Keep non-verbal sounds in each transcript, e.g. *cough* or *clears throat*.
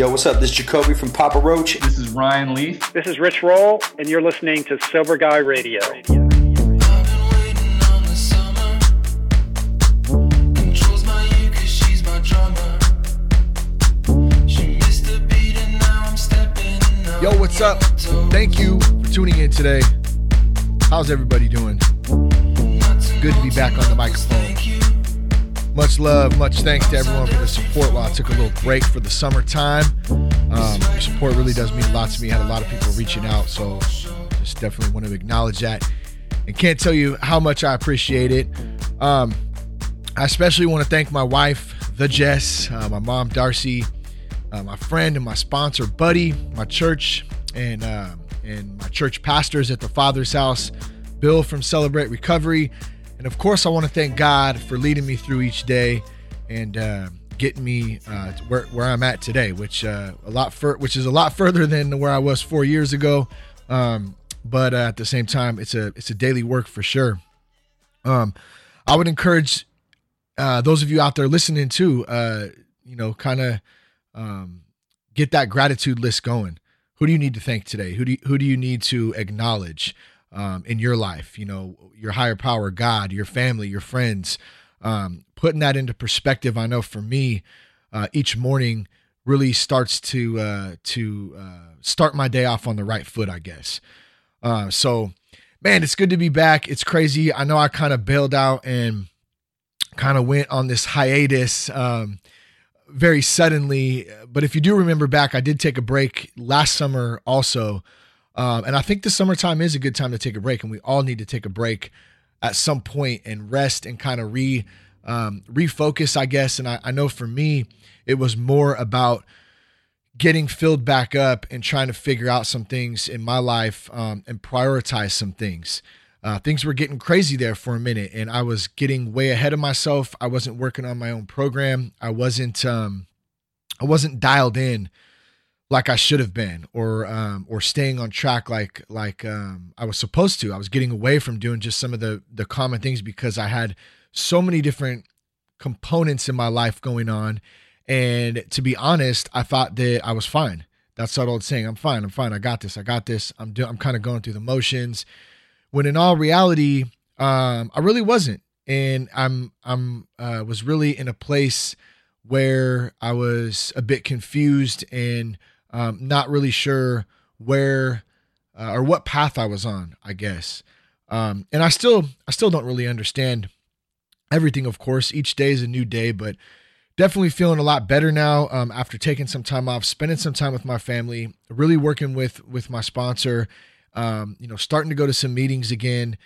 Yo, what's up? This is Jacoby from Papa Roach. This is Ryan Leaf. This is Rich Roll, and you're listening to Sober Guy Radio. Yo, what's up? Thank you for tuning in today. How's everybody doing? Good to be back on the microphone. Much love, much thanks to everyone for the support while I took a little break for the summertime. Um, your support really does mean a lot to me. I had a lot of people reaching out, so just definitely want to acknowledge that. And can't tell you how much I appreciate it. Um, I especially want to thank my wife, the Jess, uh, my mom, Darcy, uh, my friend and my sponsor, Buddy, my church, and uh, and my church pastors at the Father's House, Bill from Celebrate Recovery, and of course, I want to thank God for leading me through each day and uh, getting me uh, where where I'm at today, which uh, a lot fur- which is a lot further than where I was four years ago. Um, but uh, at the same time, it's a it's a daily work for sure. Um, I would encourage uh, those of you out there listening to, uh, you know, kind of um, get that gratitude list going. Who do you need to thank today? Who do you, who do you need to acknowledge um, in your life? You know, your higher power, God, your family, your friends. Um, putting that into perspective, I know for me, uh, each morning really starts to uh, to uh, start my day off on the right foot, I guess. Uh, so, man, it's good to be back. It's crazy. I know I kind of bailed out and kind of went on this hiatus. Um, very suddenly. But if you do remember back, I did take a break last summer also. Um, and I think the summertime is a good time to take a break, and we all need to take a break at some point and rest and kind of re um, refocus, I guess. And I, I know for me, it was more about getting filled back up and trying to figure out some things in my life um, and prioritize some things. Uh, things were getting crazy there for a minute, and I was getting way ahead of myself. I wasn't working on my own program. I wasn't um, I wasn't dialed in like I should have been, or um, or staying on track like like um, I was supposed to. I was getting away from doing just some of the the common things because I had so many different components in my life going on. And to be honest, I thought that I was fine. That's I was saying. I'm fine. I'm fine. I got this. I got this. I'm doing. I'm kind of going through the motions when in all reality, um, I really wasn't, and I'm I'm uh, was really in a place where I was a bit confused and um, not really sure where uh, or what path I was on, I guess. Um, and I still I still don't really understand everything. Of course, each day is a new day, but definitely feeling a lot better now um, after taking some time off, spending some time with my family, really working with with my sponsor um, you know, starting to go to some meetings again,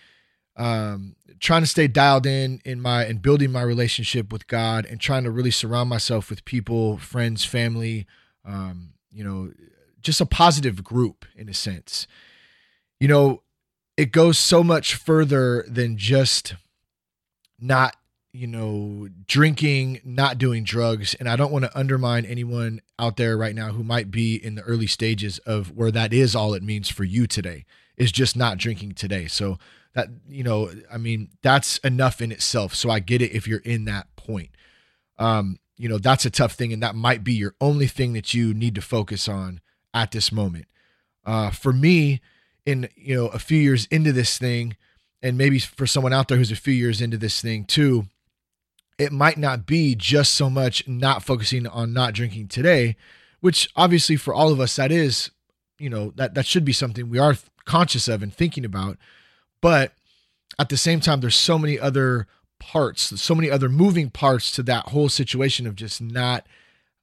um, trying to stay dialed in in my and building my relationship with God and trying to really surround myself with people, friends, family, um, you know, just a positive group in a sense. You know, it goes so much further than just not you know, drinking, not doing drugs. And I don't want to undermine anyone out there right now who might be in the early stages of where that is all it means for you today is just not drinking today. So that, you know, I mean, that's enough in itself. So I get it if you're in that point. Um, you know, that's a tough thing. And that might be your only thing that you need to focus on at this moment. Uh, for me, in, you know, a few years into this thing, and maybe for someone out there who's a few years into this thing too, it might not be just so much not focusing on not drinking today, which obviously for all of us that is, you know, that that should be something we are conscious of and thinking about. But at the same time there's so many other parts, so many other moving parts to that whole situation of just not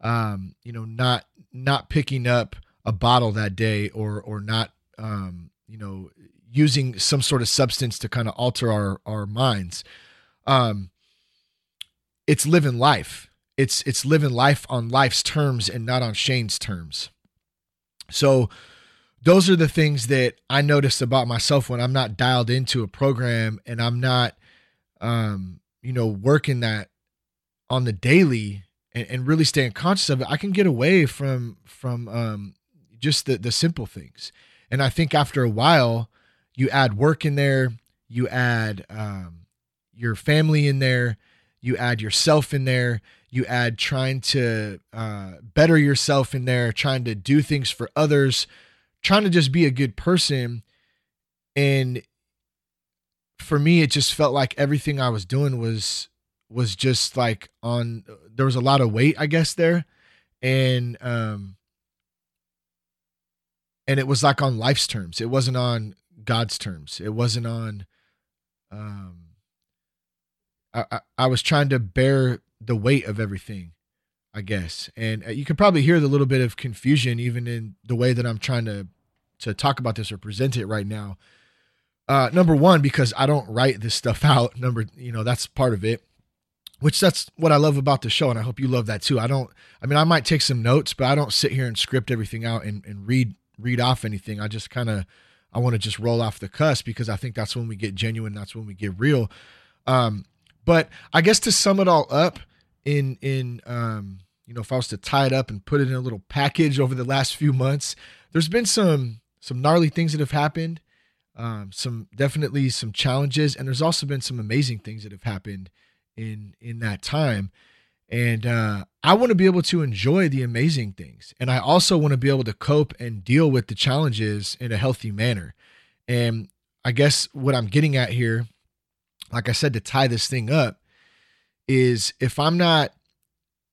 um, you know, not not picking up a bottle that day or or not um, you know, using some sort of substance to kind of alter our our minds. Um it's living life. It's it's living life on life's terms and not on Shane's terms. So those are the things that I noticed about myself when I'm not dialed into a program and I'm not um, you know, working that on the daily and, and really staying conscious of it, I can get away from from um just the the simple things. And I think after a while, you add work in there, you add um your family in there, you add yourself in there, you add trying to uh, better yourself in there, trying to do things for others, trying to just be a good person. And for me, it just felt like everything I was doing was was just like on there was a lot of weight, I guess, there. And um and it was like on life's terms. It wasn't on God's terms. It wasn't on um I, I, I was trying to bear the weight of everything, I guess. And uh, you can probably hear the little bit of confusion even in the way that I'm trying to to talk about this or present it right now. Uh, number one, because I don't write this stuff *laughs* out. Number, you know, that's part of it. Which that's what I love about the show, and I hope you love that too. I don't. I mean, I might take some notes, but I don't sit here and script everything out and, and read read off anything. I just kind of I want to just roll off the cuss because I think that's when we get genuine. That's when we get real. Um, but I guess to sum it all up in in um, you know if I was to tie it up and put it in a little package over the last few months, there's been some some gnarly things that have happened, um, some definitely some challenges, and there's also been some amazing things that have happened in in that time. And uh, I want to be able to enjoy the amazing things, and I also want to be able to cope and deal with the challenges in a healthy manner. And I guess what I'm getting at here like I said, to tie this thing up, is if I'm not,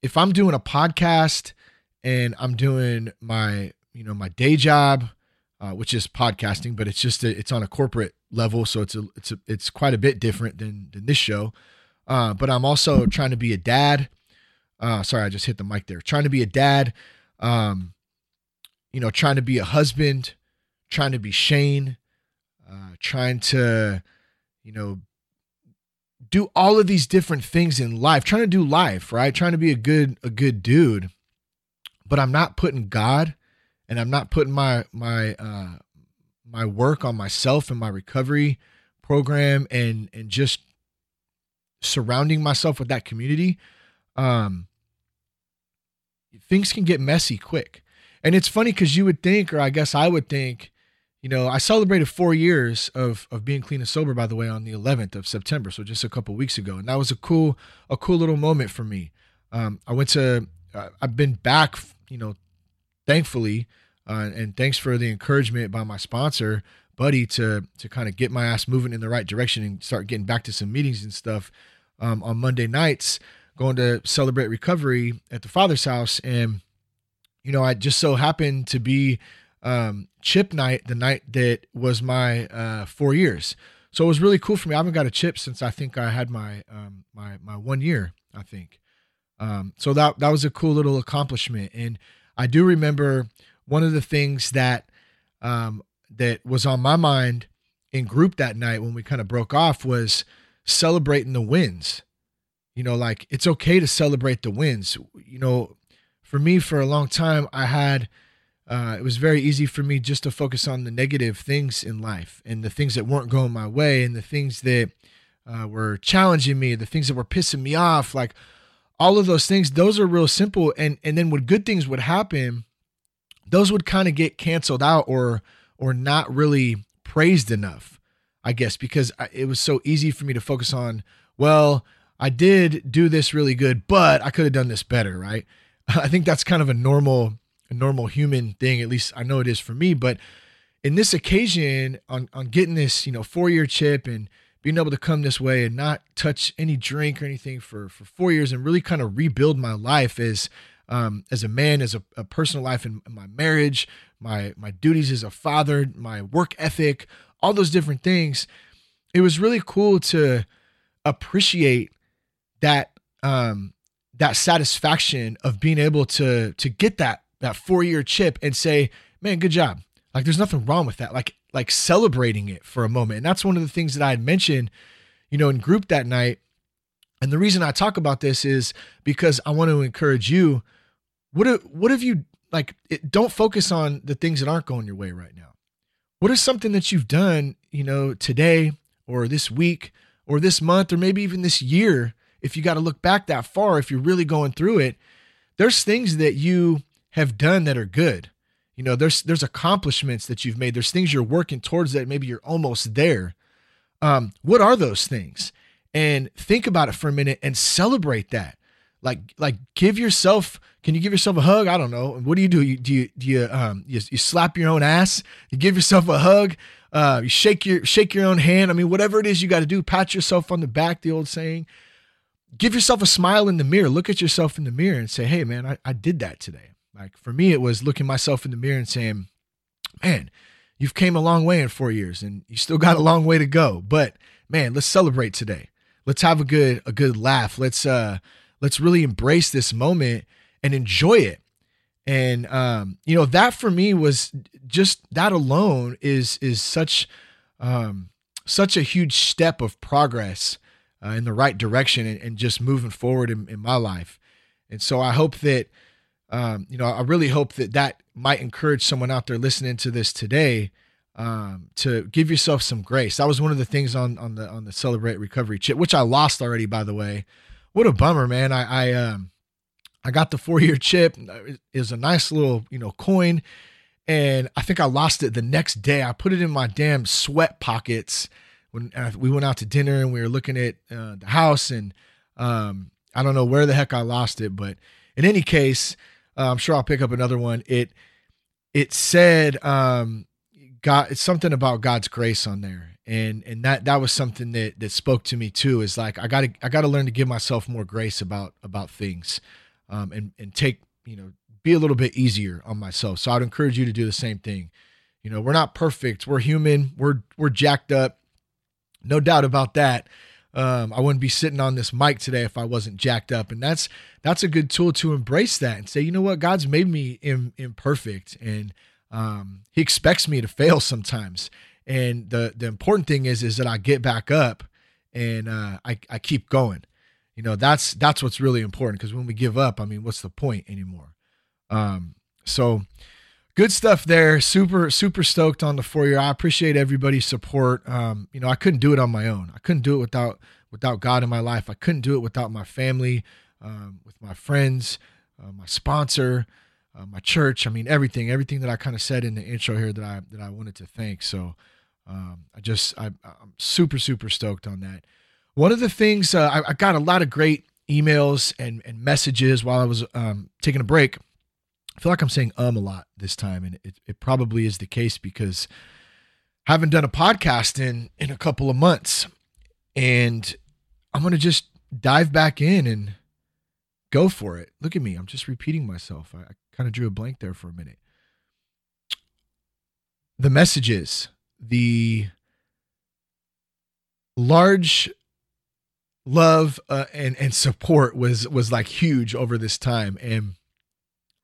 if I'm doing a podcast and I'm doing my, you know, my day job, uh, which is podcasting, but it's just a, it's on a corporate level, so it's a it's a it's quite a bit different than than this show. Uh, but I'm also trying to be a dad. Uh, sorry, I just hit the mic there. Trying to be a dad. Um, you know, trying to be a husband, trying to be Shane, uh, trying to, you know, do all of these different things in life, trying to do life, right? Trying to be a good a good dude. But I'm not putting God and I'm not putting my my uh my work on myself and my recovery program and and just surrounding myself with that community. Um things can get messy quick. And it's funny cuz you would think or I guess I would think you know, I celebrated four years of of being clean and sober, by the way, on the 11th of September, so just a couple weeks ago, and that was a cool a cool little moment for me. Um, I went to uh, I've been back, you know, thankfully, uh, and thanks for the encouragement by my sponsor, Buddy, to to kind of get my ass moving in the right direction and start getting back to some meetings and stuff um, on Monday nights, going to celebrate recovery at the Father's house, and you know, I just so happened to be um, chip night the night that was my uh, four years. So it was really cool for me. I haven't got a chip since I think I had my um, my my one year. I think. Um, so that that was a cool little accomplishment, and I do remember one of the things that um, that was on my mind in group that night when we kind of broke off was celebrating the wins. You know, like it's okay to celebrate the wins. You know, for me, for a long time, I had uh, it was very easy for me just to focus on the negative things in life and the things that weren't going my way and the things that uh, were challenging me, the things that were pissing me off, like all of those things. Those are real simple, and and then when good things would happen, those would kind of get canceled out or or not really praised enough, I guess, because it was so easy for me to focus on. Well, I did do this really good, but I could have done this better, right? *laughs* I think that's kind of a normal a normal human thing. At least I know it is for me. But in this occasion, on on getting this, you know, four year chip and being able to come this way and not touch any drink or anything for for four years and really kind of rebuild my life as um, as a man, as a, a personal life in, my marriage, my my duties as a father, my work ethic, all those different things. It was really cool to appreciate that um, that satisfaction of being able to to get that that four year chip and say, man, good job. Like there's nothing wrong with that. Like like celebrating it for a moment. And that's one of the things that I had mentioned, you know, in group that night. And the reason I talk about this is because I want to encourage you. What what have you like? It, don't focus on the things that aren't going your way right now. What is something that you've done, you know, today or this week or this month or maybe even this year? If you got to look back that far, if you're really going through it, there's things that you have done that are good. You know, there's there's accomplishments that you've made. There's things you're working towards that maybe you're almost there. Um, what are those things? And think about it for a minute and celebrate that. Like like give yourself. Can you give yourself a hug? I don't know. What do you do? You, do you do you um you, you slap your own ass? You give yourself a hug. Uh, you shake your shake your own hand. I mean, whatever it is you got to do, pat yourself on the back. The old saying. Give yourself a smile in the mirror. Look at yourself in the mirror and say, "Hey, man, I, I did that today." Like for me, it was looking myself in the mirror and saying, "Man, you've came a long way in four years, and you still got a long way to go. But man, let's celebrate today. Let's have a good a good laugh. Let's uh let's really embrace this moment and enjoy it." And um, you know that for me was just that alone is is such um, such a huge step of progress uh, in the right direction and, and just moving forward in, in, my life. And so I hope that um, you know I really hope that that might encourage someone out there listening to this today um, to give yourself some grace. That was one of the things on on the on the celebrate recovery chip, which I lost already, by the way. What a bummer, man! I I um I got the four year chip. It was a nice little, you know, coin. And I think I lost it the next day. I put it in my damn sweat pockets when uh, we went out to dinner and we were looking at uh, the house. And um, I don't know where the heck I lost it, but in any case, uh, I'm sure I'll pick up another one. It it said um, God, it's something about God's grace on there, and and that that was something that that spoke to me too. Is like I got to I got to learn to give myself more grace about about things um, and and take you know be a little bit easier on myself. So I'd encourage you to do the same thing. You know, we're not perfect. We're human. We're we're jacked up. No doubt about that. Um, I wouldn't be sitting on this mic today if I wasn't jacked up, and that's that's a good tool to embrace that and say, you know what, God's made me Im- imperfect, and um, He expects me to fail sometimes. And the the important thing is is that I get back up and uh, I I keep going. You know that's that's what's really important because when we give up i mean what's the point anymore? Um so good stuff there. Super super stoked on the four year i appreciate everybody's support. Um you know i couldn't do it on my own. I couldn't do it without without god in my life. I couldn't do it without my family um, with my friends uh, my sponsor uh, my church. I mean everything everything that i kind of said in the intro here that i that i wanted to thank. So um, i just I, i'm super super stoked on that. One of the things uh, I, I, got a lot of great emails and, and messages while I was um, taking a break. I feel like I'm saying um a lot this time, and it, it probably is the case because I haven't done a podcast in in a couple of months, and I'm gonna just dive back in and go for it. Look at me, I'm just repeating myself. I, I kind of drew a blank there for a minute. The messages, the large love uh, and and support was was like huge over this time and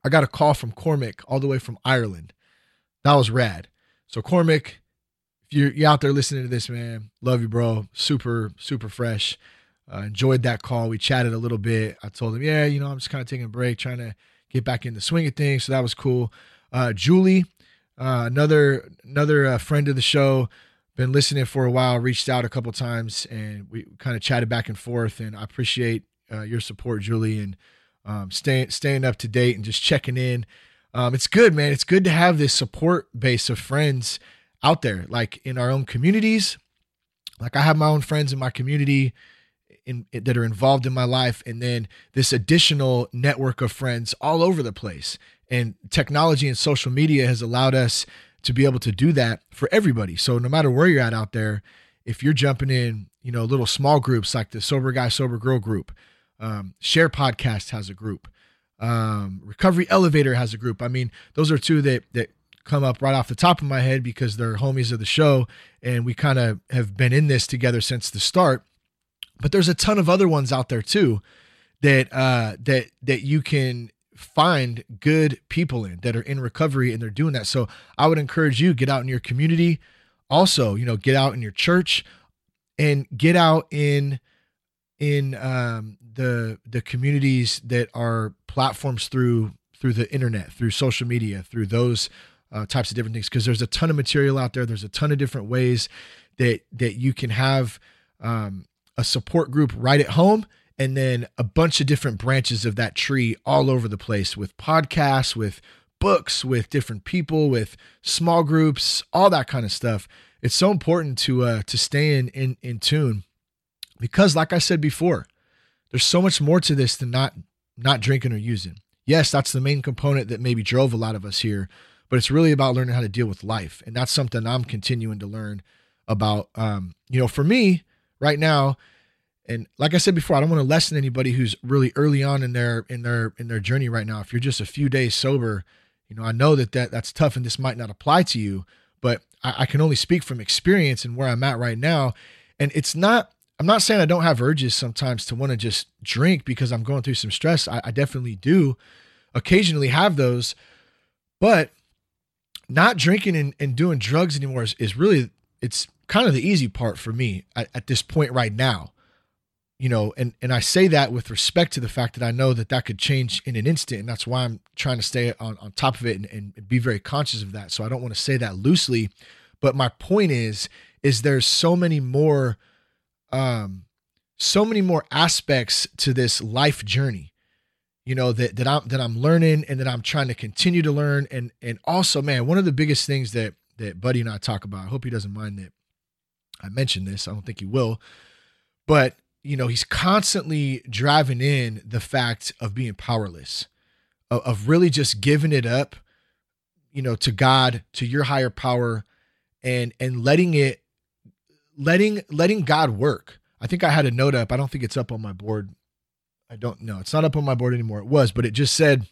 i got a call from cormac all the way from ireland. That was rad. So cormac if you're, you're out there listening to this man love you bro. Super super fresh. Uh, enjoyed that call. We chatted a little bit. I told him yeah you know i'm just kind of taking a break trying to get back in the swing of things. So that was cool. Uh, julie uh, another another uh, friend of the show been listening for a while, reached out a couple times, and we kind of chatted back and forth. And I appreciate uh, your support, Julie, and um, staying staying up to date and just checking in. Um, it's good, man. It's good to have this support base of friends out there, like in our own communities. Like I have my own friends in my community in, that are involved in my life, and then this additional network of friends all over the place. And technology and social media has allowed us to be able to do that for everybody. So no matter where you're at out there, if you're jumping in, you know, little small groups like the Sober Guy, Sober Girl group, um, Share Podcast has a group, um, Recovery Elevator has a group. I mean, those are two that that come up right off the top of my head because they're homies of the show, and we kind of have been in this together since the start. But there's a ton of other ones out there too that uh, that that you can find good people in that are in recovery and they're doing that. So I would encourage you get out in your community. Also, you know, get out in your church and get out in in um, the the communities that are platforms through through the internet, through social media, through those uh, types of different things. Because there's a ton of material out there. There's a ton of different ways that that you can have um, a support group right at home and then a bunch of different branches of that tree all over the place with podcasts, with books, with different people, with small groups, all that kind of stuff. It's so important to uh, to stay in, in in tune because, like I said before, there's so much more to this than not not drinking or using. Yes, that's the main component that maybe drove a lot of us here, but it's really about learning how to deal with life, and that's something I'm continuing to learn about. Um, you know, for me right now, and like I said before, I don't want to lessen anybody who's really early on in their in their in their journey right now. If you're just a few days sober, you know, I know that, that that's tough and this might not apply to you, but I, I can only speak from experience and where I'm at right now. And it's not I'm not saying I don't have urges sometimes to want to just drink because I'm going through some stress. I, I definitely do occasionally have those, but not drinking and, and doing drugs anymore is, is really it's kind of the easy part for me at, at this point right now you know and and i say that with respect to the fact that i know that that could change in an instant and that's why i'm trying to stay on, on top of it and, and be very conscious of that so i don't want to say that loosely but my point is is there's so many more um so many more aspects to this life journey you know that that i'm that i'm learning and that i'm trying to continue to learn. And and also man one of the biggest things that that buddy and i talk about i hope he doesn't mind that i mentioned this i don't think he will but you know, he's constantly driving in the fact of being powerless, of, of really just giving it up, you know, to God, to your higher power, and and letting it, letting letting God work. I think I had a note up. I don't think it's up on my board. I don't know. It's not up on my board anymore. It was, but it just said,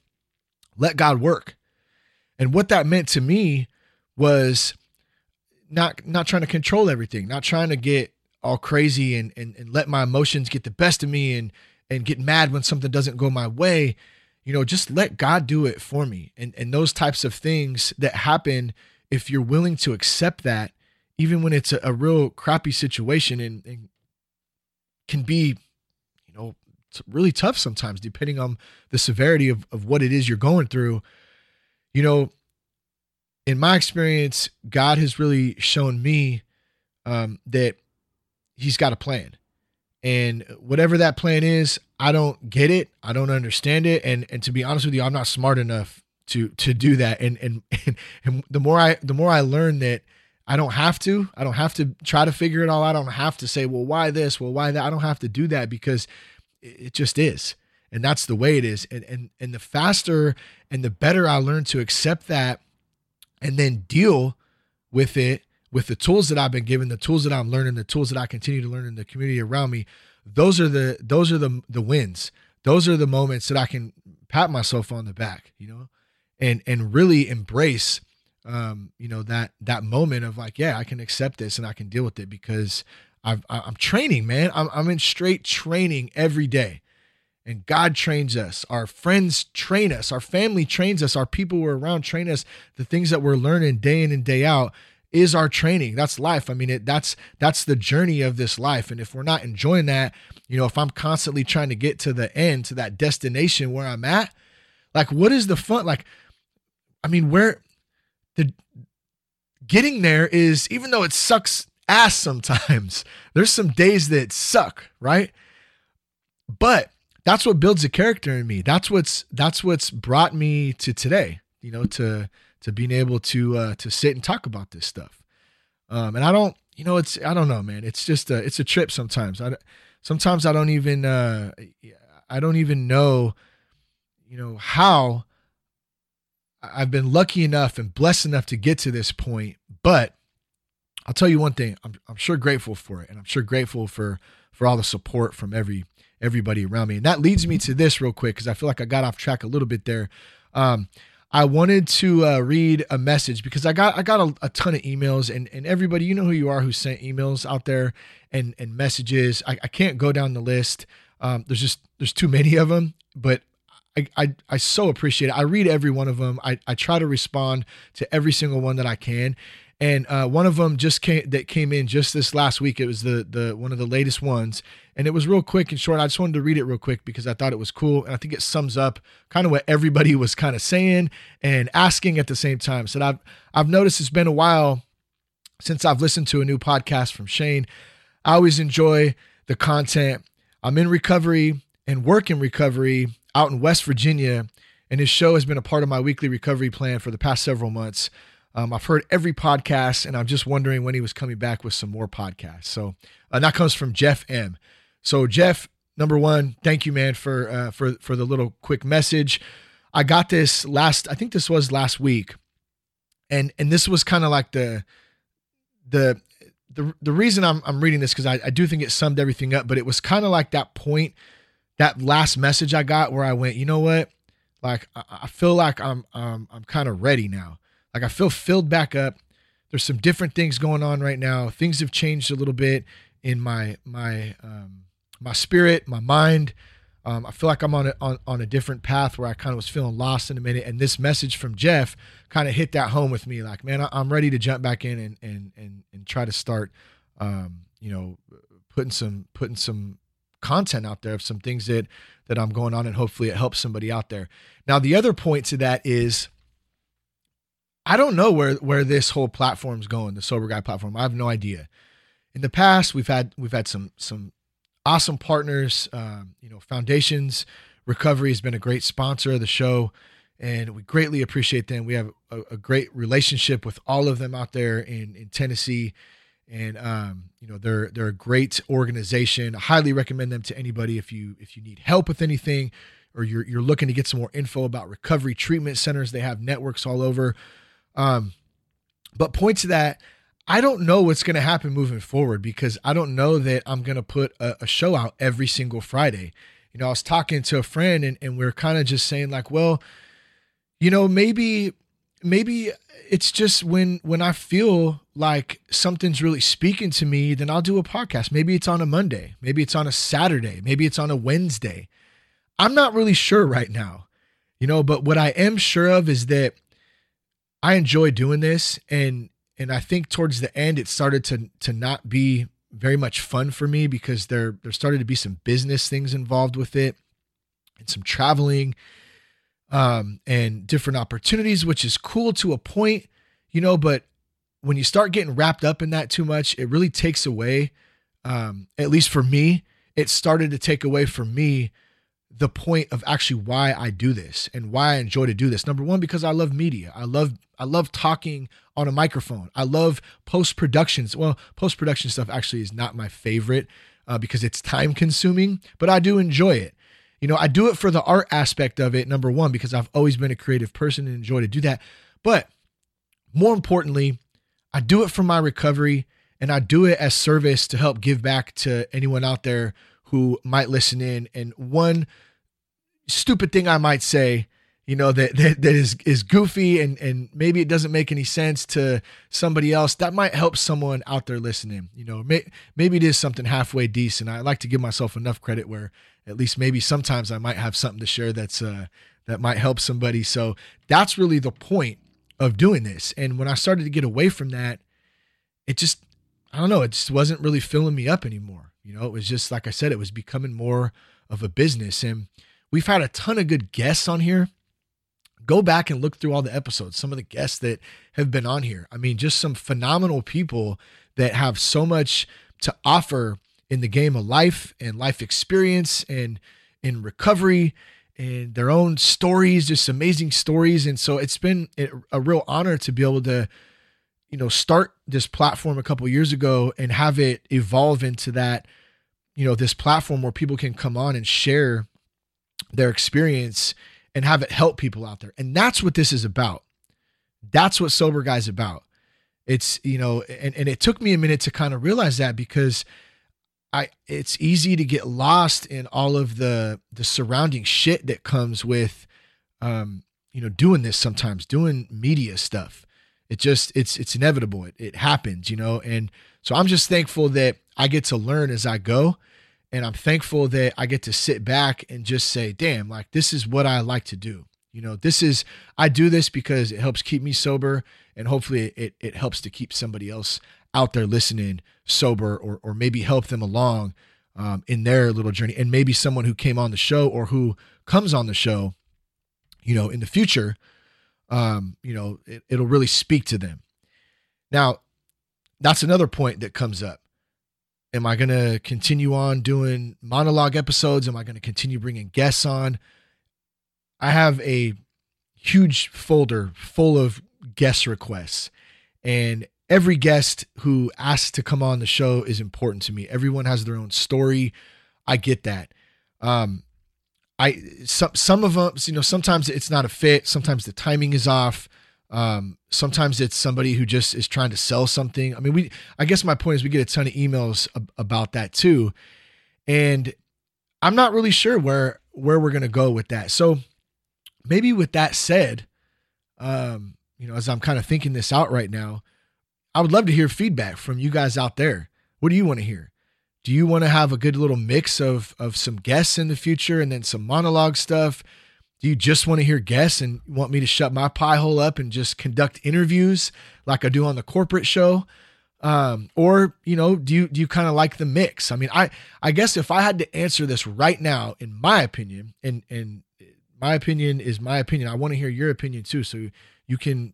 "Let God work." And what that meant to me was not not trying to control everything, not trying to get all crazy and, and and let my emotions get the best of me and and get mad when something doesn't go my way you know just let god do it for me and and those types of things that happen if you're willing to accept that even when it's a, a real crappy situation and, and can be you know really tough sometimes depending on the severity of, of what it is you're going through you know in my experience god has really shown me um, that he's got a plan. And whatever that plan is, I don't get it. I don't understand it. And and to be honest with you, I'm not smart enough to to do that. And and and, *laughs* and the more I the more I learn that I don't have to. I don't have to try to figure it all out. I don't have to say, well, why this? Well, why that? I don't have to do that because it just is. And that's the way it is. And and and the faster and the better I learn to accept that and then deal with it with the tools that I've been given, the tools that I'm learning, the tools that I continue to learn in the community around me, those are the those are the the wins. Those are the moments that I can pat myself on the back, you know, and and really embrace um, you know, that that moment of like, yeah, I can accept this and I can deal with it because I've I'm training, man. I'm I'm in straight training every day. And God trains us. Our friends train us. Our family trains us. Our people who are around train us. The things that we're learning day in and day out is our training. That's life. I mean, it, that's that's the journey of this life. And if we're not enjoying that, you know, if I'm constantly trying to get to the end, to that destination where I'm at, like, what is the fun? Like, I mean, where the getting there is, even though it sucks ass sometimes, *laughs* there's some days that suck, right? But that's what builds a character in me. That's what's that's what's brought me to today. You know, to to being able to uh, to sit and talk about this stuff. Um, and I don't, you know, it's I don't know, man. It's just a, it's a trip sometimes. I sometimes I don't even uh, I don't even know, you know, how I've been lucky enough and blessed enough to get to this point. But I'll tell you one thing: I'm I'm sure grateful for it, and I'm sure grateful for for all the support from every everybody around me. And that leads me to this real quick because I feel like I got off track a little bit there. Um, I wanted to uh, read a message because I got I got a, a, ton of emails and and everybody you know who you are who sent emails out there and and messages. I, I can't go down the list. Um, there's just there's too many of them, but I, I I so appreciate it. I read every one of them. I I try to respond to every single one that I can, and uh, one of them just came that came in just this last week. It was the the one of the latest ones, and it was real quick and short. I just wanted to read it real quick because I thought it was cool, and I think it sums up kind of what everybody *laughs* was kind of saying and asking at the same time. So I've I've noticed it's been a while since I've listened to a new podcast from Shane. I always enjoy the content. I'm in recovery and work in recovery out in West Virginia, and his show has been a part of my weekly recovery plan for the past several months. Um, I've heard every podcast, and I'm just wondering when he was coming back with some more podcasts. So uh, that comes from Jeff M. So Jeff, number one, thank you, man, for uh, for for the little quick message. I got this last. I think this was last week, and and this was kind of like the the the the reason I'm I'm reading this because I, I do think it summed everything up, but it was kind of like that point, that last message I got where I went, you know what, like I, feel like I'm um I'm kind of ready now. Like I feel filled back up. There's some different things going on right now. Things have changed a little bit in my my um, my spirit, my mind. Um, I feel like I'm on a, on, on a different path where I kind of was feeling lost in a minute. And this message from Jeff kind of hit that home with me. Like, man, I, am ready to jump back in and and and and try to start, um, you know, putting some putting some content out there of some things that that I'm going on, and hopefully it helps somebody out there. Now, the other point to that is, I don't know where where this whole platform's going, the sober guy platform. I have no idea. In the past, we've had we've had some some awesome partners. Um, you know, Foundations Recovery has been a great sponsor of the show, and we greatly appreciate them. We have a, a great relationship with all of them out there in in Tennessee, and um, you know they're they're a great organization. I highly recommend them to anybody if you if you need help with anything, or you're you're looking to get some more info about recovery treatment centers. They have networks all over. Um, but point to that I don't know what's going to happen moving forward because I don't know that I'm going to put a, a, show out every single Friday. You know, I was talking to a friend and, and we are kind of just saying like, well, you know, maybe maybe it's just when when I feel like something's really speaking to me, then I'll do a podcast. Maybe it's on a Monday, maybe it's on a Saturday, maybe it's on a Wednesday. I'm not really sure right now. You know, but what I am sure of is that I enjoy doing this and and I think towards the end it started to to not be very much fun for me because there there started to be some business things involved with it and some traveling um, and different opportunities, which is cool to a point, you know, but when you start getting wrapped up in that too much, it really takes away, um, at least for me, it started to take away from me the point of actually why I do this and why I enjoy to do this. Number one, because I love media. I love I love talking on a microphone. I love post productions. Well, post production stuff actually is not my favorite uh, because it's *laughs* time consuming, but I do enjoy it. You know, I do it for the art aspect of it. Number one, because I've always been a creative person and enjoy to do that. But more importantly, I do it for my recovery and I do it as service to help give back to anyone out there who might listen in. And one stupid thing I might say, you know, that that, that is is goofy and and maybe it doesn't make any sense to somebody else, that might help someone out there listening. You know, may, maybe it is something halfway decent. I like to give myself enough credit where at least maybe sometimes I might have something to share that's uh that might help somebody. So that's really the point of doing this. And when I started to get away from that, it just I don't know, it just wasn't really filling me up anymore. You know, it was just like I said, it was becoming more of a business. And we've had a ton of good guests on here. Go back and look through all the episodes, some of the guests that have been on here. I mean, just some phenomenal people that have so much to offer in the game of life and life experience and in recovery and their own stories, just amazing stories. And so it's been a real honor to be able to, you know, start this platform a couple years ago and have it evolve into that, you know, this platform where people can come on and share their experience and have it help people out there. And that's what this is about. That's what sober guys about. It's, you know, and, and it took me a minute to kind of realize that because I it's easy to get lost in all of the the surrounding shit that comes with um, you know, doing this sometimes, doing media stuff. It just it's it's inevitable. It, it happens you know? And so i'm just thankful that i get to learn as i go. And i'm thankful that i get to sit back and just say damn like this is what i like to do. You know this is i do this because it helps keep me sober and hopefully it, it helps to keep somebody else out there listening sober or, or maybe help them along um, in their little journey and maybe someone who came on the show or who comes on the show you know in the future um, you know, it, it'll really speak to them. Now, that's another point that comes up. Am I going to continue on doing monologue episodes? Am I going to continue bringing guests on? I have a huge folder full of guest requests, and every guest who asks to come on the show is important to me. Everyone has their own story. I get that. Um, I some some of them, you know, sometimes it's not a fit. Sometimes the timing is off. Um, sometimes it's somebody who just is trying to sell something. I mean, we. I guess my point is we get a ton of emails ab- about that too, and I'm not really sure where where we're gonna go with that. So maybe with that said, um, you know, as I'm kind of thinking this out right now, I would love to hear feedback from you guys out there. What do you want to hear? Do you want to have a good little mix of of some guests in the future and then some monologue stuff? Do you just want to hear guests and want me to shut my pie hole up and just conduct interviews like I do on the corporate show? Um, or you know, do you do you kind of like the mix? I mean, I I guess if I had to answer this right now, in my opinion, and and my opinion is my opinion. I want to hear your opinion too, so you can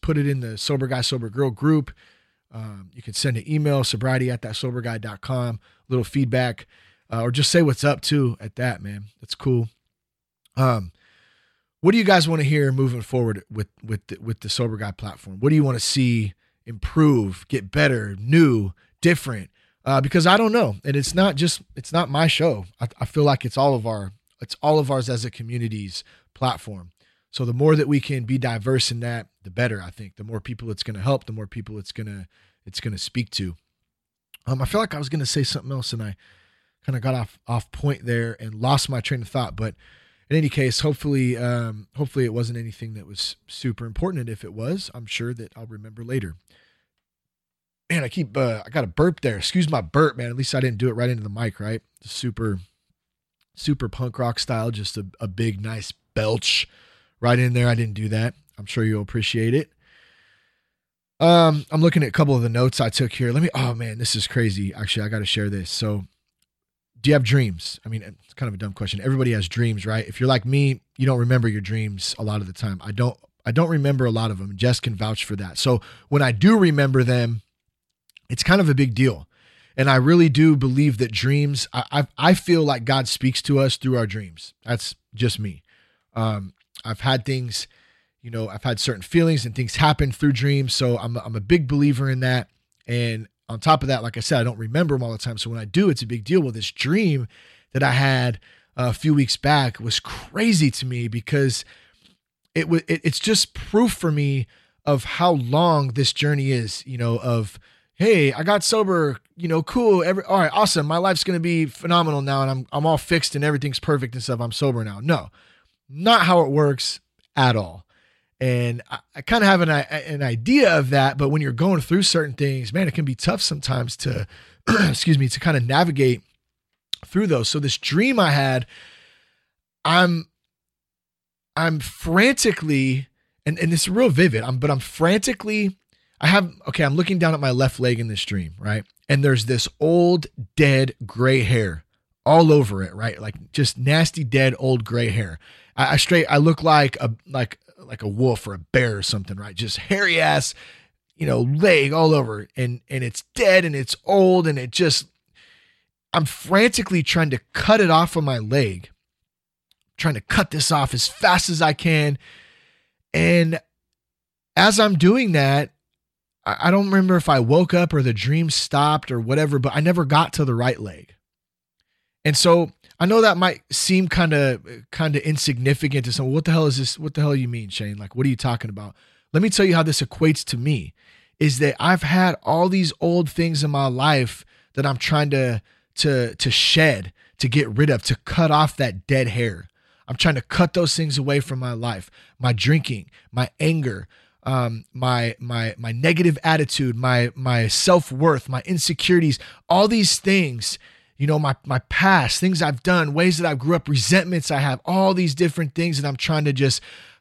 put it in the sober guy sober girl group. Um, you can send an email sobriety at that soberguy.com, little feedback, uh, or just say what's up too at that, man. That's cool. Um, what do you guys want to hear moving forward with with the, with the sober guy platform? What do you want to see improve, get better, new, different? Uh, because I don't know, and it's not just it's not my show. I, I feel like it's all of our it's all of ours as a community's platform. So the more that we can be diverse in that, the better. I think the more people it's going to help, the more people it's gonna it's gonna speak to. Um, I feel like I was going to say something else, and I kind of got off off point there and lost my train of thought. But in any case, hopefully, um, hopefully it wasn't anything that was super important. And if it was, I'm sure that I'll remember later. Man, I keep uh, I got a burp there. Excuse my burp, man. At least I didn't do it right into the mic, right? Super, super punk rock style. Just a, a big, nice belch right in there. I didn't do that. I'm sure you'll appreciate it. Um, I'm looking at a couple of the notes I took here. Let me. Oh man, this is crazy. Actually, I got to share this. So do you have dreams? I mean, it's kind of a dumb question. Everybody has dreams, right? If you're like me, you don't remember your dreams a lot of the time. I don't I don't remember a lot of them. Jess can vouch for that. So when I do remember them, it's kind of a big deal. And I really do believe that dreams, I, I, I feel like God speaks to us through our dreams. That's just me. Um, I've had things, you know, I've had certain feelings and things happen through dreams. So I'm, I'm a big believer in that. And on top of that, like I said, I don't remember them all the time. So when I do, it's a big deal. Well, this dream that I had a few weeks back was crazy to me because it was it, it's just proof for me of how long this journey is. You know, of hey, I got sober. You know, cool. Every all right, awesome. My life's gonna be phenomenal now, and I'm I'm all fixed and everything's perfect and stuff. I'm sober now. No, not how it works at all. And I, I kind of have an, an idea of that, but when you're going through certain things, man, it can be tough sometimes to, *clears throat* excuse me, to kind of navigate through those. So this dream I had, I'm, I'm frantically, and, and it's real vivid, I'm, but I'm frantically, I have, okay, I'm looking down at my left leg in this dream, right? And there's this old, dead gray hair all over it, right? Like just nasty, dead, old gray hair. I, I straight, I look like a, like like a wolf or a bear or something, right? Just hairy ass, you know, leg all over and and it's dead and it's old and it just I'm frantically trying to cut it off of my leg. Trying to cut this off as fast as I can. And as I'm doing that, I don't remember if I woke up or the dream stopped or whatever, but I never got to the right leg. And so I know that might seem kind of kind of insignificant to someone. What the hell is this? What the hell you mean, Shane? Like, what are you talking about? Let me tell you how this equates to me. Is that I've had all these old things in my life that I'm trying to to to shed, to get rid of, to cut off that dead hair. I'm trying to cut those things away from my life. My drinking, my anger, um, my my my negative attitude, my my self worth, my insecurities, all these things you know, my my past, things I've done, ways that I grew up, resentments I have, all these different things that I'm trying to just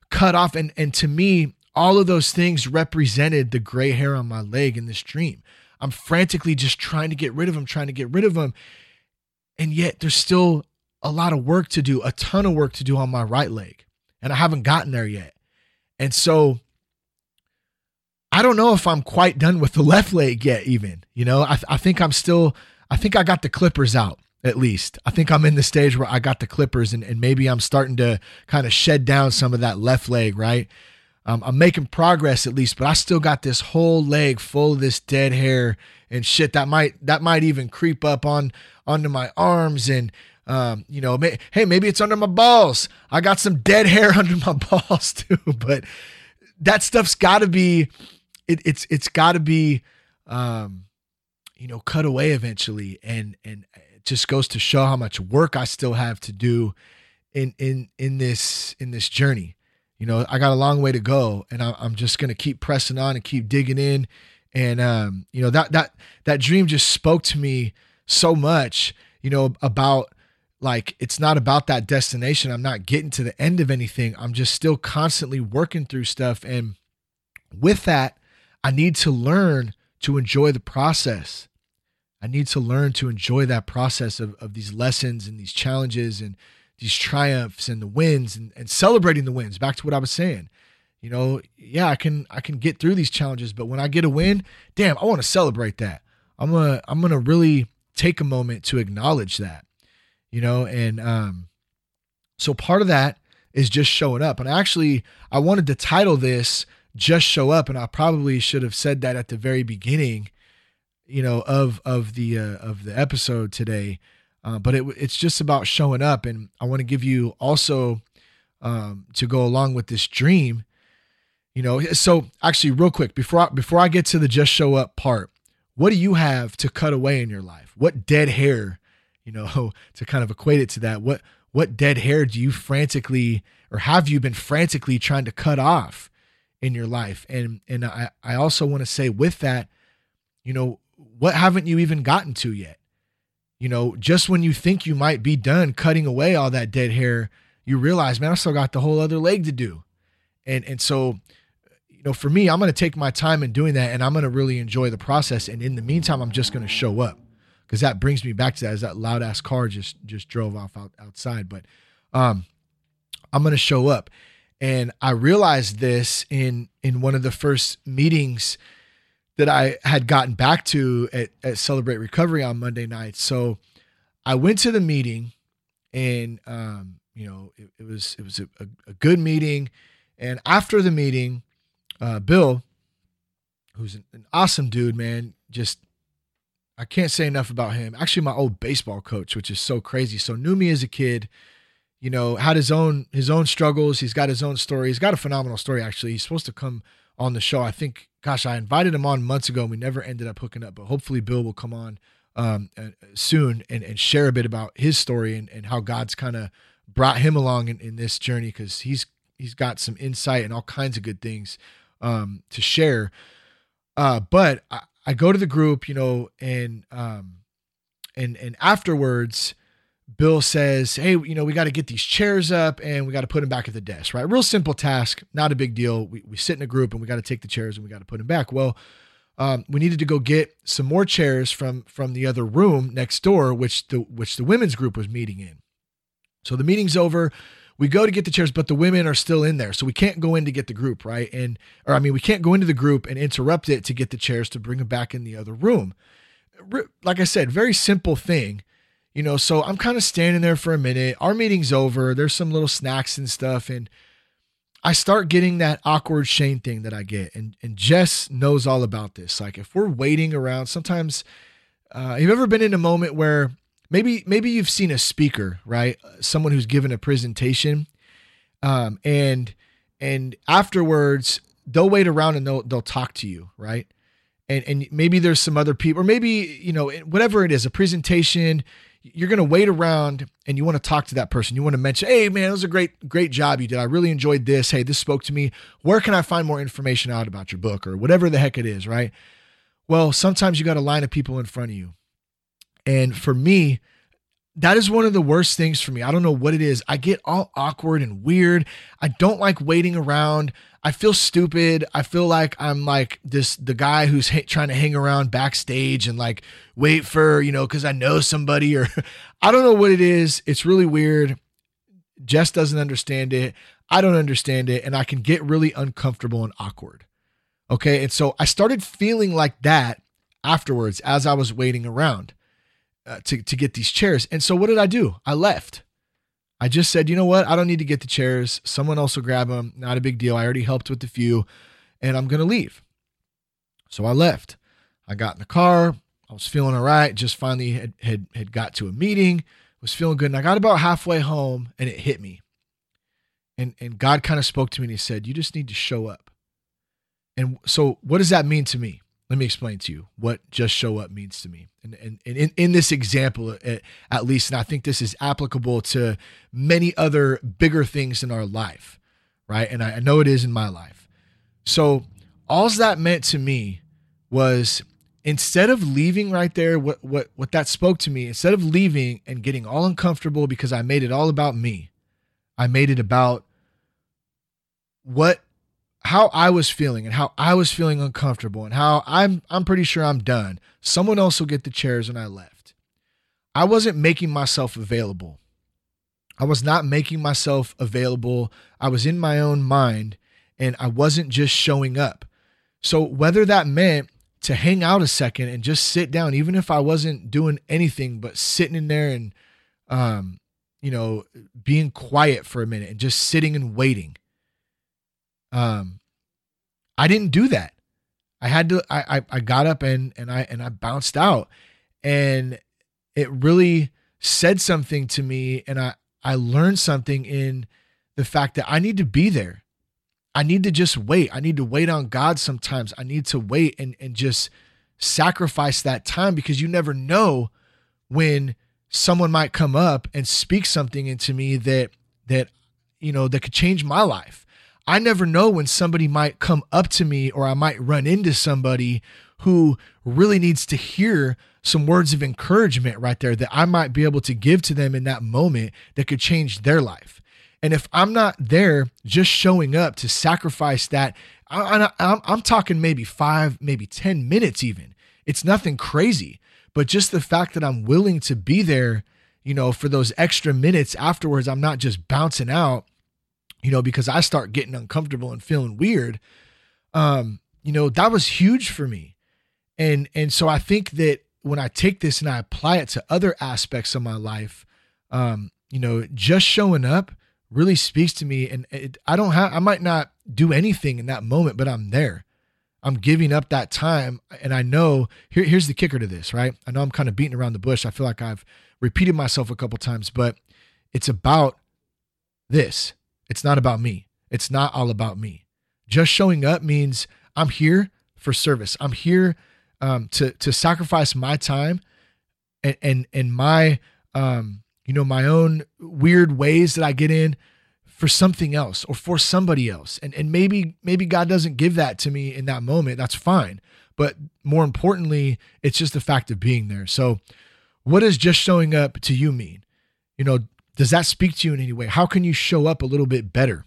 cut off. And and to me, all of those things represented the gray hair on my leg in this dream. I'm frantically just trying to get rid of them, trying to get rid of them. And yet there's still a lot of work to do, a ton of work to do on my right leg. And I haven't gotten there yet. And so I don't know if I'm quite done with the *laughs* left leg yet, even. You know, I, I think I'm still I think I got the clippers out at least. I think I'm in the stage where I got the clippers and, and maybe I'm starting to kind of shed down some of that left leg, right? Um, I'm making progress at least, but I still got this whole leg full of this dead hair and shit that might that might even creep up on onto my arms and Um, you know, may, hey, maybe it's under my balls. I got some dead hair *laughs* under my balls too, *laughs* but that stuff's got to be, it, it's it's got to be, um, you know, cut away eventually, and and it just goes to show how much work I still have to do in in in this in this journey. You know, I got a long way to go, and I, I'm just gonna keep pressing on and keep digging in, and um, you know that that that dream just spoke to me so much. You know about like it's not about that destination. I'm not getting to the end of anything. I'm just still constantly working through stuff, and with that, I need to learn to enjoy the process. I need to learn to enjoy that process of, of these lessons and these challenges and these triumphs and the wins and, and celebrating the wins. Back to what I was saying. You know, yeah, I can I can get through these challenges, but when I get a win, damn, I want to celebrate that. I'm gonna I'm gonna really take a moment to acknowledge that. You know, and um so part of that is just showing up. And actually I wanted to title this just show up and I probably should have said that at the very beginning, you know, of of the uh, of the episode today uh, but it, it's just about showing up. And I want to give you also um, to go along with this dream. You know, so actually, real quick before I, before I get to the just show up part, what do you have to cut away in your life? What dead hair, you know, *laughs* to kind of equate it to that? What what dead hair do you frantically or have you been frantically trying to cut off in your life? And and I I also want to say with that, you know, what haven't you even gotten to yet? you know, just when you think you might be done cutting away all that dead hair, you realize, man, I still got the whole other leg to do. And and so, you know, for me, I'm going to take my time in doing that and I'm going to really enjoy the process and in the meantime, I'm just going to show up. Cuz that brings me back to that as that loud ass car just just drove off out, outside, but um I'm going to show up. And I realized this in in one of the first meetings that I had gotten back to at, at Celebrate Recovery on Monday night. So I went to the meeting and, um, you know, it, it, was, it was a, a, good meeting. And after the meeting, uh, Bill, who's an, an awesome dude, man, just, I can't say enough about him. Actually, my old baseball coach, which is so crazy. So knew me as a kid, you know, had his own, his own struggles. He's got his own story. He's got a phenomenal story, actually. He's supposed to come on the show. I think gosh, I invited him on months ago and we never ended up hooking up, but hopefully Bill will come on um, uh, soon and, and share a bit about his story and, and how God's kind of brought him along in, in this journey because he's he's got some insight and all kinds of good things um, to share. Uh, but I, I, go to the group, you know, and um, and and afterwards, Bill says, Hey, you know, we got to get these chairs up and we got to put them back at the desk, right? Real simple task, not a big deal. We, we sit in a group and we got to take the chairs and we got to put them back. Well, um, we needed to go get some more chairs from from the other room next door, which the which the women's group was meeting in. So the meeting's over. We go to get the chairs, but the women are still in there. So we can't go in to get the group, right? And or I mean, we can't go into the group and interrupt it to get the chairs to bring them back in the other room. Like I said, very simple thing you know, so I'm kind of standing there for a minute. Our meeting's over. There's some little snacks and stuff. And I start getting that awkward Shane thing that I get. And, and Jess knows all about this. Like if we're waiting around, sometimes uh, you've ever been in a moment where maybe, maybe you've seen a speaker, right? Someone who's given a presentation. Um, and, and afterwards they'll wait around and they'll, they'll talk to you. Right. And, and maybe there's some other people, or maybe, you know, whatever it is, a presentation, you're going to wait around and you want to talk to that person. You want to mention, "Hey man, it was a great great job you did. I really enjoyed this. Hey, this spoke to me. Where can I find more information out about your book or whatever the heck it is, right?" Well, sometimes you got a line of people in front of you. And for me, that is one of the worst things for me. I don't know what it is. I get all awkward and weird. I don't like waiting around. I feel stupid. I feel like I'm like this the guy who's ha- trying to hang around backstage and like wait for, you know, cuz I know somebody or *laughs* I don't know what it is. It's really weird. Jess doesn't understand it. I don't understand it and I can get really uncomfortable and awkward. Okay? And so I started feeling like that afterwards as I was waiting around uh, to to get these chairs. And so what did I do? I left. I just said, you know what? I don't need to get the chairs. Someone else will grab them. Not a big deal. I already helped with a few, and I'm gonna leave. So I left. I got in the car. I was feeling all right. Just finally had had, had got to a meeting. was feeling good. And I got about halfway home and it hit me. And and God kind of spoke to me and he said, You just need to show up. And so what does that mean to me? Let me explain to you what just show up means to me. And, and, and in, in this example, uh, at, at least, and I think this is applicable to many other bigger things in our life, right? And I, I know it is in my life. So, all that meant to me was instead of leaving right there, what, what, what that spoke to me, instead of leaving and getting all uncomfortable because I made it all about me, I made it about what how I was feeling and how I was feeling uncomfortable and how I'm I'm pretty sure I'm done. Someone else will get the chairs and I left. I wasn't making myself available. I was not making myself available. I was in my own mind and I wasn't just showing up. So whether that meant to hang out a second and just sit down, even if I wasn't doing anything but sitting in there and um, you know, being quiet for a minute and just sitting and waiting um, I didn't do that. I had to. I, I I got up and and I and I bounced out, and it really said something to me, and I I learned something in the fact that I need to be there. I need to just wait. I need to wait on God sometimes. I need to wait and and just sacrifice that time because you never know when someone might come up and speak something into me that that you know that could change my life I never know when somebody might come up to me or I might run into somebody who really needs to hear some words of encouragement right there that I might be able to give to them in that moment that could change their life. And if I'm not there just showing up to sacrifice that, I, am talking maybe five, maybe 10 minutes even. It's nothing crazy, but just the fact that I'm willing to be there, you know, for those extra minutes afterwards, I'm not just bouncing out you know, because I start getting uncomfortable and feeling weird. Um, you know, that was huge for me. And and so I think that when I take this and I apply it to other aspects of my life, um, you know, just showing up really speaks to me and it, I don't have I might not do anything in that moment, but I'm there. I'm giving up that time and I know here, here's the kicker to this, right? I know I'm kind of beating around the bush. I feel like I've repeated myself a couple times, but it's about this. It's not about me. It's not all about me. Just showing up means I'm here for service. I'm here um, to to sacrifice my time and and and my um, you know my own weird ways that I get in for something else or for somebody else. And and maybe maybe God doesn't give that to me in that moment. That's fine. But more importantly, it's just the fact of being there. So what does just showing up to you mean? You know, does that speak to you in any way? How can you show up a little bit better?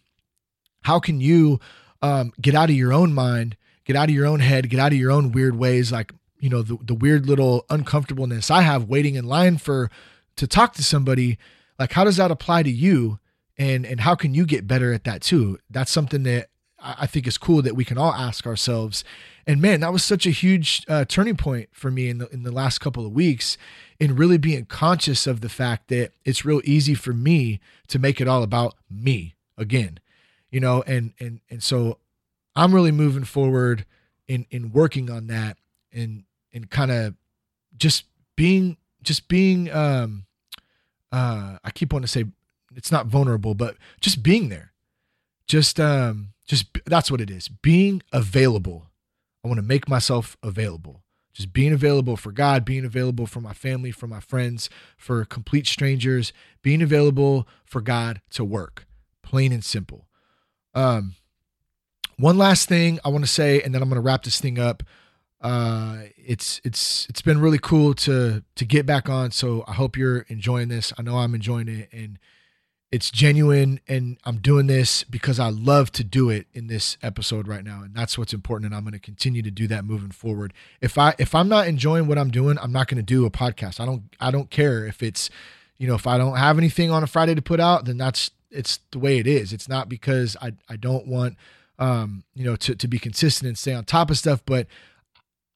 How can you um, get out of your own mind, get out of your own head, get out of your own weird ways, like you know the, the weird little uncomfortableness I have waiting in line for to talk to somebody. Like, how does that apply to you? And and how can you get better at that too? That's something that I think is cool that we can all ask ourselves. And man, that was such a huge uh, turning point for me in the in the last couple of weeks in really being conscious of the fact that it's real easy for me to make it all about me again, you know, and and and so I'm really moving forward in in working on that and and kind of just being just being um uh I keep wanting to say it's not vulnerable, but just being there. Just um just that's what it is. Being available. I want to make myself available just being available for God, being available for my family, for my friends, for complete strangers, being available for God to work, plain and simple. Um, one last thing I want to say, and then I'm going to wrap this thing up. Uh, it's it's it's been really cool to to get back on. So I hope you're enjoying this. I know I'm enjoying it, and it's genuine and I'm doing this because I love to do it in this episode right now and that's what's important and I'm going to continue to do that moving forward. If I if I'm not enjoying what I'm doing, I'm not going to do a podcast. I don't I don't care if it's you know, if I don't have anything on a Friday to put out, then that's it's the way it is. It's not because I I don't want um, you know, to to be consistent and stay on top of stuff, but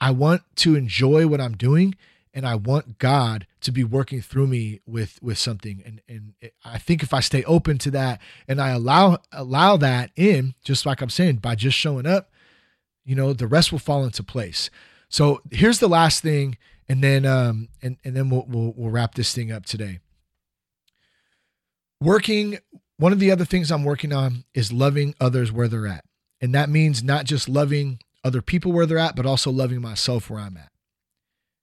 I want to enjoy what I'm doing and I want God to be working through me with with something and and I think if I stay open to that and I allow allow that in just like I'm saying by just showing up you know the rest will fall into place so here's the last thing and then um and and then we'll we'll, we'll wrap this thing up today working one of the other things I'm working on is loving others where they're at. And that means not just loving other people where they're at, but also loving myself where I'm at.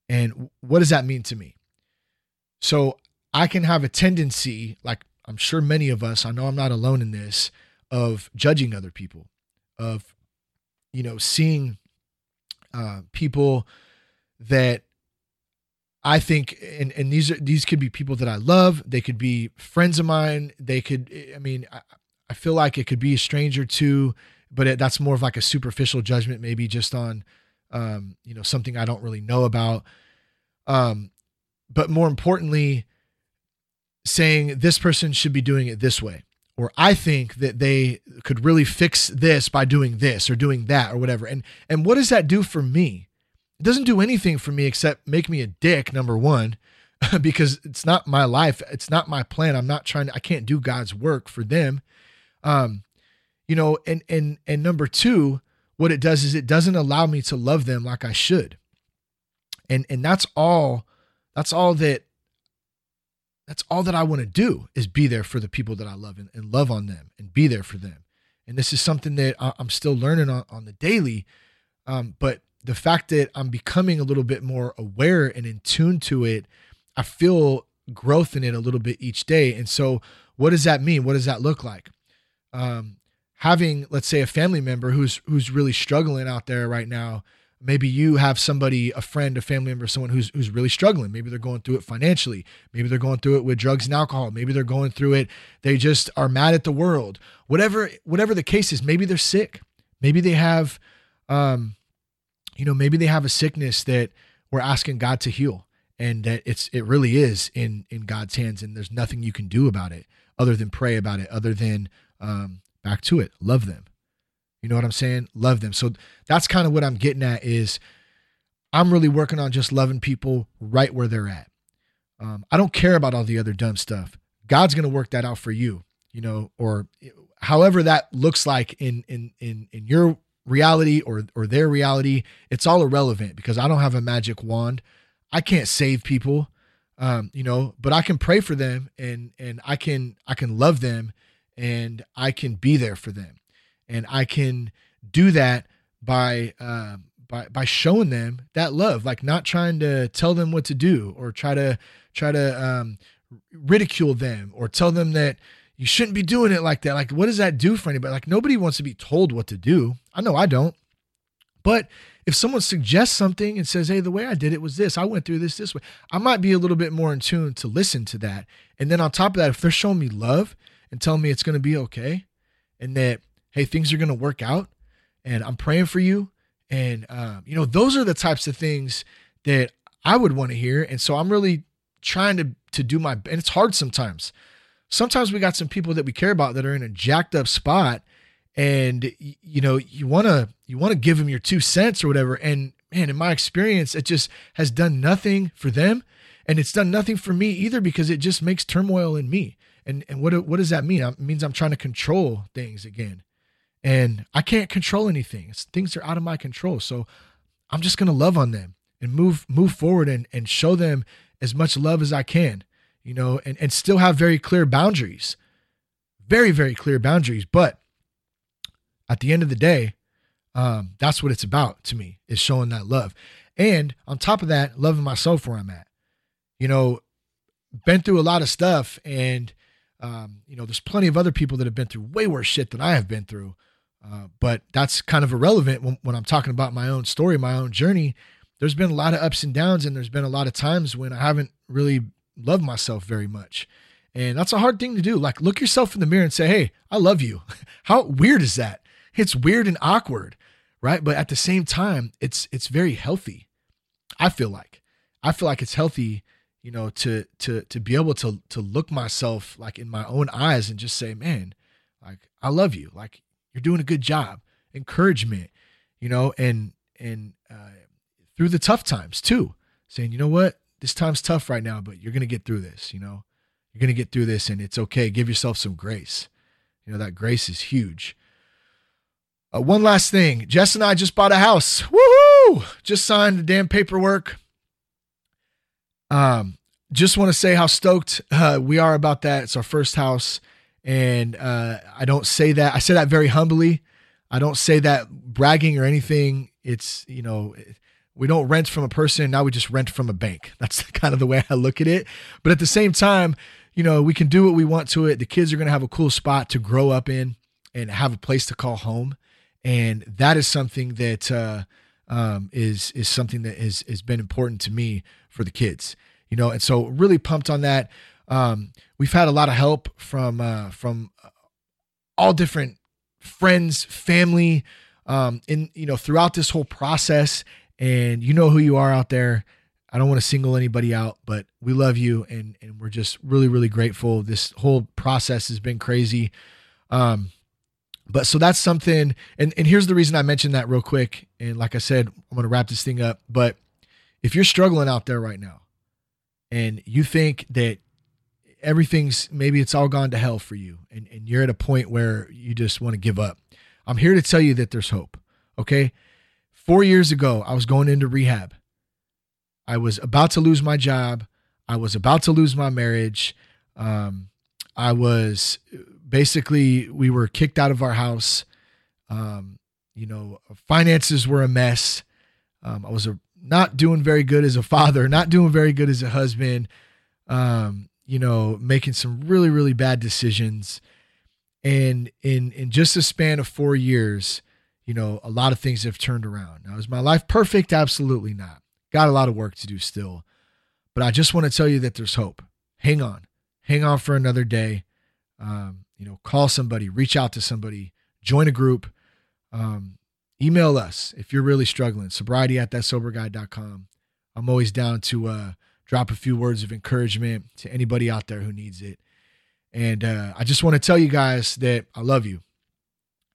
And what does that mean to me? So I can have a tendency, like I'm sure many of us, I know I'm not alone in this, of judging other people, of, you know, seeing uh, people that I think, and and these are these could be people that I love. They could be friends of mine. They could, I mean, I, I feel like it could be a stranger too, but it, that's more of like a superficial judgment, maybe just on, um, you know, something I don't really know about. Um, but more importantly, saying this person should be doing it this way, or I think that they could really fix this by doing this or doing that or whatever. And and what does that do for me? It doesn't do anything for me except make me a dick, number one, *laughs* because it's not my life. It's not my plan. I'm not trying to, I can't do God's work for them. Um, you know, and and and number two, what it does is it doesn't allow me to love them like I should. And and that's all that's all that that's all that I want to do is be there for the people that I love and, and love on them and be there for them. And this is something that I, am still learning on, on the daily. Um, but the fact that I'm becoming a little bit more aware and in tune to it, I feel growth in it a little bit each day. And so, what does that mean? What does that look like? Um, having, let's say, a family member who's who's really struggling out there right now. Maybe you have somebody, a friend, a family member, someone who's who's really struggling. Maybe they're going through it financially. Maybe they're going through it with drugs and alcohol. Maybe they're going through it. They just are mad at the world. Whatever whatever the case is. Maybe they're sick. Maybe they have um, you know, maybe they have a sickness that we're asking God to heal and that it's it really is in in God's hands and there's nothing you can do about it other than pray about it, other than um back to it, love them. You know what I'm saying? Love them. So that's kind of what I'm getting at is I'm really working on just loving people right where they're at. Um, I don't care about all the other dumb stuff. God's going to work that out for you, you know, or however that looks like in in in in your reality or or their reality it's all irrelevant because i don't have a magic wand i can't save people um you know but i can pray for them and and i can i can love them and i can be there for them and i can do that by uh, by by showing them that love like not trying to tell them what to do or try to try to um ridicule them or tell them that you shouldn't be doing it like that. Like, what does that do for anybody? Like, nobody wants to be told what to do. I know I don't. But if someone suggests something and says, hey, the way I did it was this, I went through this this way, I might be a little bit more in tune to listen to that. And then on top of that, if they're showing me love and telling me it's going to be okay and that, hey, things are going to work out and I'm praying for you. And, um, you know, those are the types of things that I would want to hear. And so I'm really trying to, to do my, and it's hard sometimes sometimes we got some people that we care about that are in a jacked up spot and you know you want to you want to give them your two cents or whatever and man in my experience it just has done nothing for them and it's done nothing for me either because it just makes turmoil in me and and what what does that mean it means i'm trying to control things again and i can't control anything it's, things are out of my control so i'm just going to love on them and move move forward and and show them as much love as i can you know, and, and still have very clear boundaries, very, very clear boundaries. But at the end of the day, um, that's what it's about to me is showing that love. And on top of that, loving myself where I'm at. You know, been through a lot of stuff and, um, you know, there's plenty of other people that have been through way worse shit than I have been through. Uh, but that's kind of irrelevant when, when I'm talking about my own story, my own journey. There's been a lot of ups and downs, and there's been a lot of times when I haven't really love myself very much. And that's a hard thing to do. Like, look yourself in the mirror and say, Hey, I love you. *laughs* How weird is that? It's weird and awkward, right? But at the same time, it's it's very healthy. I feel like. I feel like it's healthy, you know, to to to be able to to look myself like in my own eyes and just say, Man, like I love you. Like you're doing a good job. Encouragement, you know, and and uh, through the tough times too, saying, you know what, this time's tough right now, but you're to get through this, you know? You're to get through this and it's okay. Give yourself some grace. You know, that grace is huge. Uh, one last thing Jess and I just bought a house. Woohoo! Just signed the damn paperwork. Um, just want to say how stoked uh, we are about that. It's our first house. And uh, I don't say that, I say that very humbly. I don't say that bragging or anything. It's, you know, we don't rent from a person. Now we just rent from a bank. *laughs* That's kind of the way I look at it. But at the same time, you know, we can do what we want to it. The kids are going to have a cool spot to grow up in and have a place to call home. And that is something that uh, um, is is something that has, has been important to me for the kids. You know, and so really pumped on that. Um, we've had a lot of help from uh, from all different friends, family, um, in you know throughout this whole process. And you know who you are out there. I don't want to single anybody out, but we love you and and we're just really really grateful. This whole process has been crazy. Um but so that's something and and here's the reason I mentioned that real quick and like I said, I'm going to wrap this thing up, but if you're struggling out there right now and you think that everything's maybe it's all gone to hell for you and and you're at a point where you just want to give up. I'm here to tell you that there's hope. Okay? 4 years ago, I was going into rehab I was about to lose my job. I was about to lose my marriage. Um, I was basically, we were kicked out of our house. Um, you know, finances were a mess. Um, I was a, not doing very good as a father, not doing very good as a husband. Um, you know, making some really, really bad decisions. And in in just a span of four years, you know, a lot of things have turned around. Now, is my life perfect? Absolutely not. Got a lot of work to do still. But I just want to tell you that there's hope. Hang on. Hang on for another day. Um, you know, call somebody, reach out to somebody, join a group. Um, email us if you're really struggling. Sobriety at thatsoberguy.com. I'm always down to uh, drop a few words of encouragement to anybody out there who needs it. And uh, I just want to tell you guys that I love you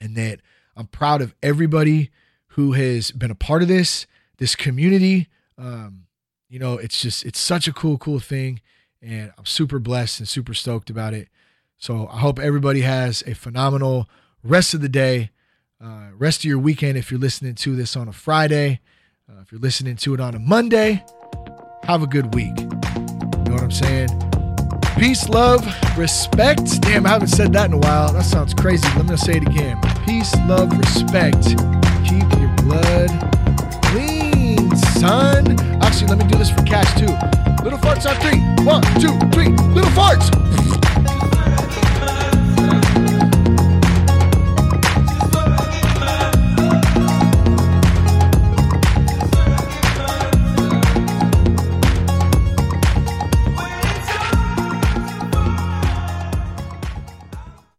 and that I'm proud of everybody who has been a part of this, this community, um, you know, it's just it's such a cool, cool thing, and I'm super blessed and super stoked about it. So I hope everybody has a phenomenal rest of the day, uh, rest of your weekend. If you're listening to this on a Friday, uh, if you're listening to it on a Monday, have a good week. You know what I'm saying? Peace, love, respect. Damn, I haven't said that in a while. That sounds crazy. Let me say it again. Peace, love, respect. Keep your blood clean son. Actually, let me do this for cash too. Little farts on three. One, two, three. Little farts.